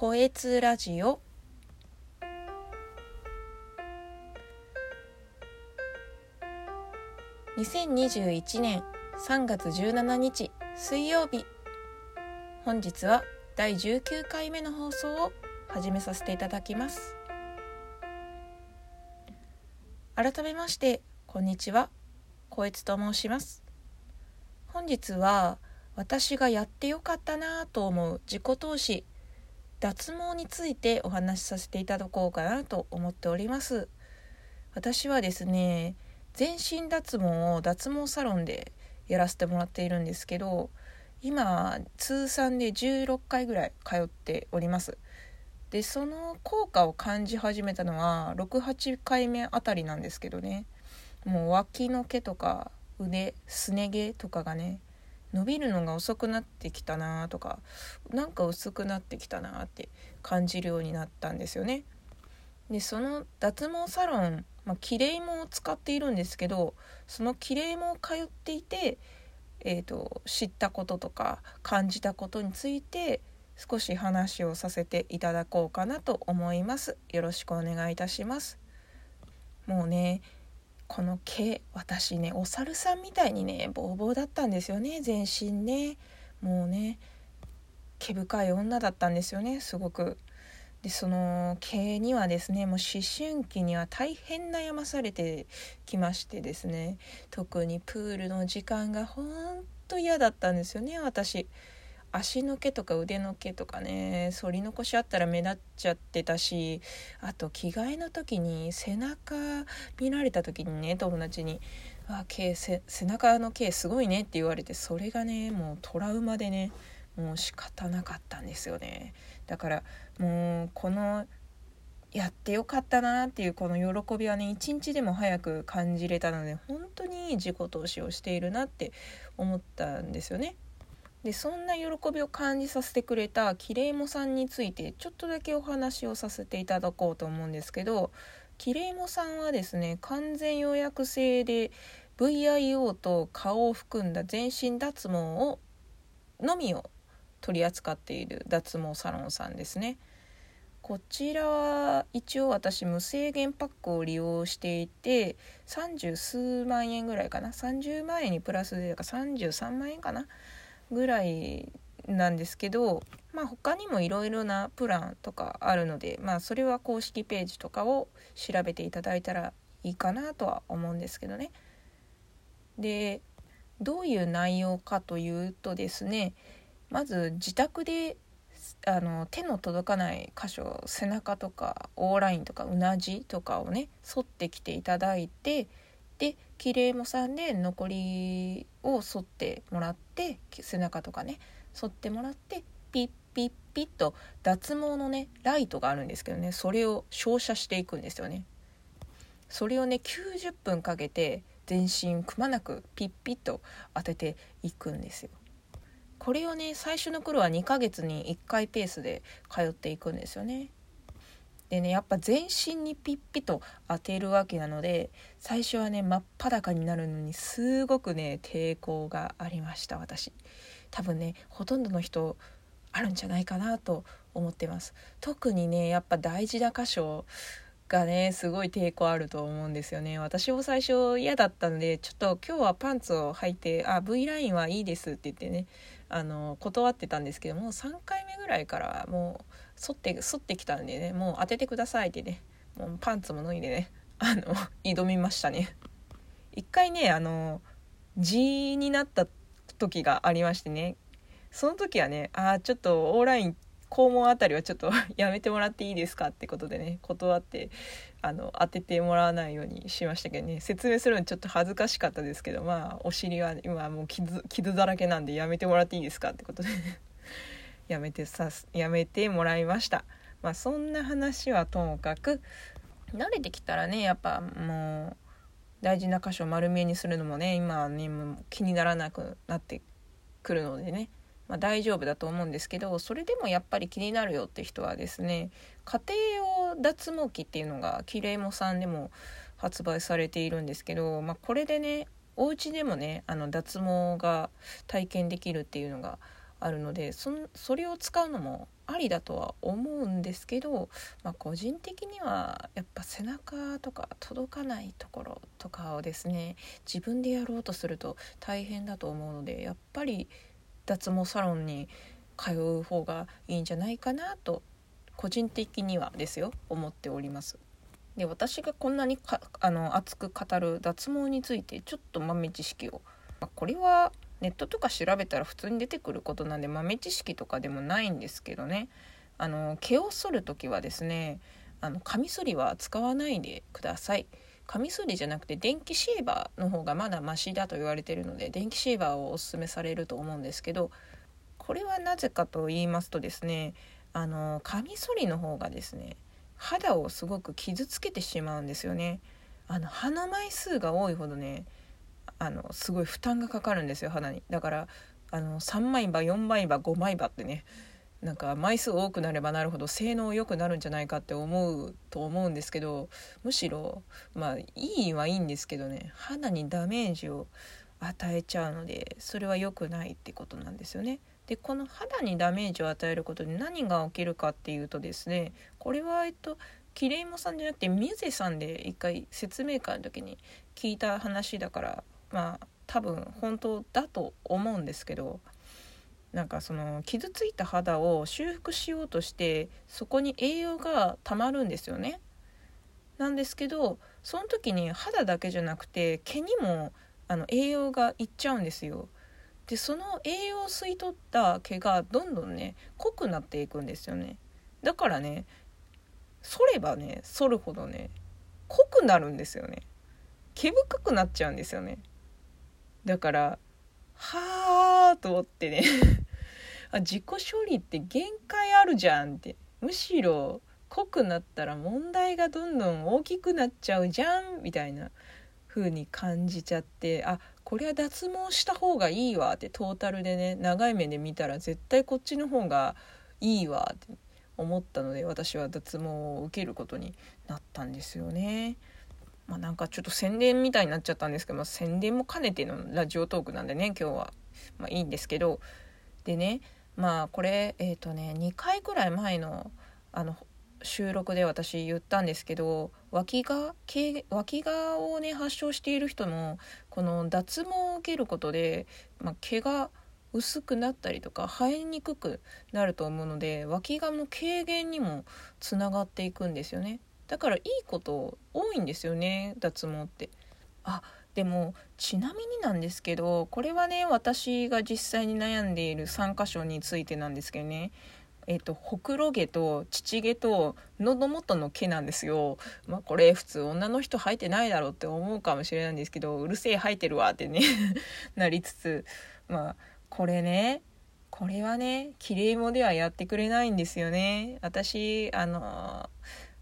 こえつラジオ。2021年3月17日水曜日。本日は第19回目の放送を始めさせていただきます。改めましてこんにちは。こえつと申します。本日は私がやってよかったなと思う自己投資脱毛についてお話しさせていただこうかなと思っております。私はですね全身脱毛を脱毛サロンでやらせてもらっているんですけど今通算で16回ぐらい通っております。でその効果を感じ始めたのは68回目あたりなんですけどね。もう脇の毛とか腕すね毛とかがね伸びるのが遅くなってきたなとかなんか薄くなってきたなって感じるようになったんですよね。でその脱毛サロン、まあ、キレイ毛を使っているんですけどそのキレイ毛を通っていて、えーと、知ったこととか感じたことについて少し話をさせていただこうかなと思います。よろしくお願いいたします。もうねこの毛私ねお猿さんみたいにねボーボーだったんですよね全身ねもうね毛深い女だったんですよねすごく。でその毛にはですねもう思春期には大変悩まされてきましてですね特にプールの時間がほんと嫌だったんですよね私。足の毛とか腕の毛とかね反り残しあったら目立っちゃってたしあと着替えの時に背中見られた時にね友達に「あ毛背中の毛すごいね」って言われてそれがねもうトラウマでねもう仕方なかったんですよねだからもうこのやってよかったなっていうこの喜びはね一日でも早く感じれたので本当にいい自己投資をしているなって思ったんですよね。でそんな喜びを感じさせてくれたキレイモさんについてちょっとだけお話をさせていただこうと思うんですけどキレイモさんはですね完全予約制で VIO と顔を含んだ全身脱毛をのみを取り扱っている脱毛サロンさんですね。こちらは一応私無制限パックを利用していて30数万円ぐらいかな30万円にプラスでか33万円かなぐらいなんですけど、まあ、他にもいろいろなプランとかあるので、まあ、それは公式ページとかを調べていただいたらいいかなとは思うんですけどね。でどういう内容かというとですねまず自宅であの手の届かない箇所背中とかオーラインとかうなじとかをね沿ってきていただいてできれいもさんで残りを剃ってもらって背中とかね剃ってもらってピッピッピッと脱毛のねライトがあるんですけどねそれを照射していくんですよね。それをね90分かけて全身くまなくピッピッと当てていくんですよ。これをね最初の頃は2ヶ月に1回ペースで通っていくんですよね。でねやっぱ全身にピッピと当てるわけなので最初はね真っ裸になるのにすごくね抵抗がありました私。多分ねほとんどの人あるんじゃないかなと思ってます。特にねやっぱ大事な箇所がねすごい抵抗あると思うんですよね。私も最初嫌だったんでちょっと今日はパンツを履いてあ V ラインはいいですって言ってねあの断ってたんですけども3回目ぐらいからはもう反って反ってきたんでねもう当ててくださいってねもうパンツも脱いでねあの 挑みましたね。一回ねあの G になった時がありましてねその時はねあちょっとオーライン肛門あたりはちょっと やめてもらっていいですかってことでね断ってあの当ててもらわないようにしましたけどね説明するのちょっと恥ずかしかったですけどまあお尻は今もう傷傷だらけなんでやめてもらっていいですかってことでね。やめてさやめてもらいました。まあそんな話はともかく慣れてきたらねやっぱもう大事な箇所を丸見えにするのもね今はねもう気にならなくなってくるのでねまあ、大丈夫だと思うんですけどそれでもやっぱり気になるよって人はですね家庭用脱毛器っていうのがきれいもさんでも発売されているんですけど、まあ、これでねお家でもねあの脱毛が体験できるっていうのがあるのでそそれを使うのもありだとは思うんですけど、まあ、個人的にはやっぱ背中とか届かないところとかをですね自分でやろうとすると大変だと思うのでやっぱり脱毛サロンに通う方がいいんじゃないかなと個人的にはですよ思っております。で私がこんなにかあの熱く語る脱毛についてちょっと豆知識を、まあ、これはネットとか調べたら普通に出てくることなんで豆知識とかでもないんですけどねあの毛を剃る時はですねあのカミソリは使わないでください。カミソリじゃなくて電気シェーバーの方がまだマシだと言われてるので電気シェーバーをおすすめされると思うんですけどこれはなぜかと言いますとですねあのカミソリの方がですね肌をすごく傷つけてしまうんですよねあの歯の枚数が多いほどねあのすごい負担がかかるんですよ肌にだからあの3枚刃4枚刃5枚刃ってねなんか枚数多くなればなるほど性能良くなるんじゃないかって思うと思うんですけどむしろまあいいはいいんですけどね肌にダメージを与えちゃうのでそれは良くないってことなんですよね。でこの肌にダメージを与えることで何が起きるかっていうとですねこれはえっとキレイモさんじゃなくてミュゼさんで一回説明会の時に聞いた話だからまあ多分本当だと思うんですけどなんかその傷ついた肌を修復しようとしてそこに栄養がたまるんですよね。なんですけどその時に肌だけじゃなくて毛にもあの栄養がいっちゃうんですよ。でその栄養を吸い取った毛がどんどんね濃くなっていくんですよねだからね剃ればね剃るほどね濃くなるんですよね毛深くなっちゃうんですよねだからはあと思ってね あ自己処理って限界あるじゃんってむしろ濃くなったら問題がどんどん大きくなっちゃうじゃんみたいな風に感じちゃってあこれは脱毛した方がいいわってトータルでね長い目で見たら絶対こっちの方がいいわって思ったので私は脱毛を受けることになったんですよね。まあ、なんかちょっと宣伝みたいになっちゃったんですけど、まあ、宣伝も兼ねてのラジオトークなんでね今日は、まあ、いいんですけど。でねまあこれえっ、ー、とね2回くらい前のあの収録で私言ったんですけど脇が脇がをね発症している人もこの脱毛を受けることで、まあ、毛が薄くなったりとか生えにくくなると思うので脇がの軽減にもつながっていくんですよね。だからいいこと多いんですよね脱毛ってあでもちなみになんですけどこれはね私が実際に悩んでいる3箇所についてなんですけどねえっ、と、ほくろ毛と乳毛と喉元の毛なんですよ。まあ、これ普通女の人生えてないだろうって思うかもしれないんですけど、うるせえ生えてるわってね なりつつ、まあ、これね、これはね、綺麗もではやってくれないんですよね。私、あの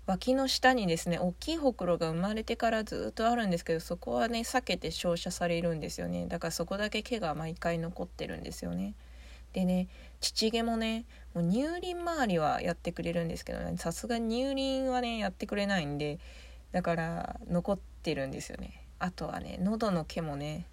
脇の下にですね大きいほくろが生まれてからずっとあるんですけどそこはね避けて照射されるんですよね。だからそこだけ毛が毎回残ってるんですよね。でね乳毛もねもう乳輪周りはやってくれるんですけどさすが乳輪はねやってくれないんでだから残ってるんですよね。あとはね喉の毛もね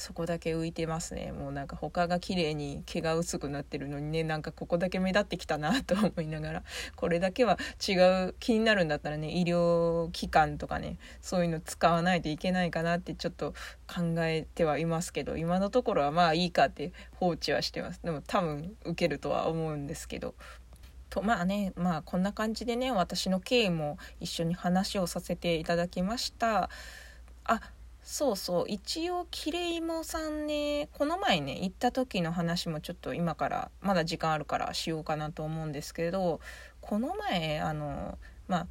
そこだけ浮いてますね。もうなんか他が綺麗に毛が薄くなってるのにね。なんかここだけ目立ってきたなと思いながら。これだけは違う気になるんだったらね医療機関とかねそういうの使わないといけないかなってちょっと考えてはいますけど今のところはまあいいかって放置はしてます。でも多分受けるとは思うんですけど。とまあねまあこんな感じでね私の経緯も一緒に話をさせていただきました。あそうそう。一応きれいもさんねこの前ね行った時の話もちょっと今からまだ時間あるからしようかなと思うんですけどこの前あのまあ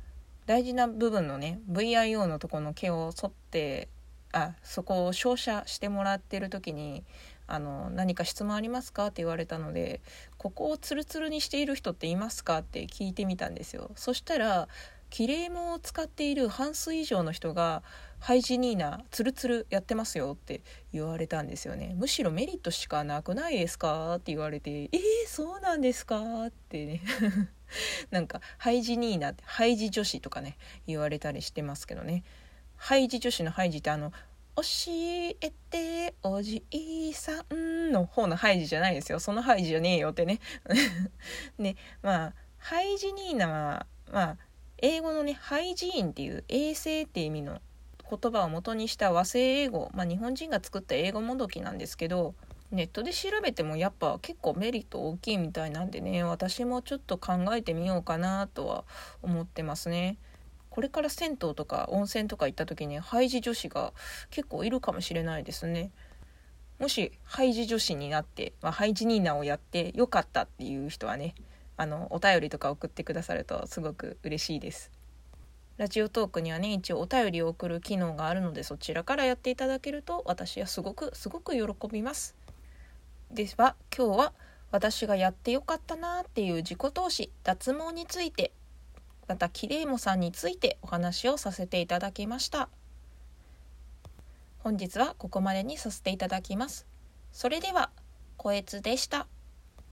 大事な部分のね VIO のとこの毛を剃ってあそこを照射してもらってる時にあの何か質問ありますか？って言われたのでここをツルツルにしている人っていますか？って聞いてみたんですよ。そしたらキレイモを使っている半数以上の人がハイジニーナツルツルやってますよって言われたんですよね。むしろメリットしかなくないですかって言われてえー、そうなんですかってね。なんかハイジニーナってハイジ女子とかね言われたりしてますけどね。ハイジ女子のハイジってあの教えておじいさんの方のハイジじゃないですよ。そのハイジじゃねえよってね。で まあハイジニーナはまあ英語のねハイジーンっていう衛星って意味の言葉を元にした和製英語、まあ、日本人が作った英語もどきなんですけどネットで調べてもやっぱ結構メリット大きいみたいなんでね私もちょっと考えてみようかなとは思ってますね。これから銭湯とか温泉とか行った時にハイジ女子が結構いるかもしれないですね。もしハイジ女子になって、まあ、ハイジニーナをやってよかったっていう人はねあのお便りとか送ってくださるとすごく嬉しいです。ラジオトークにはね一応お便りを送る機能があるのでそちらからやっていただけると私はすごくすごく喜びます。では今日は私がやってよかったなっていう自己投資脱毛についてまたキレイモさんについてお話をさせていただきました。本日はここまでにさせていただきます。それではこえつでした。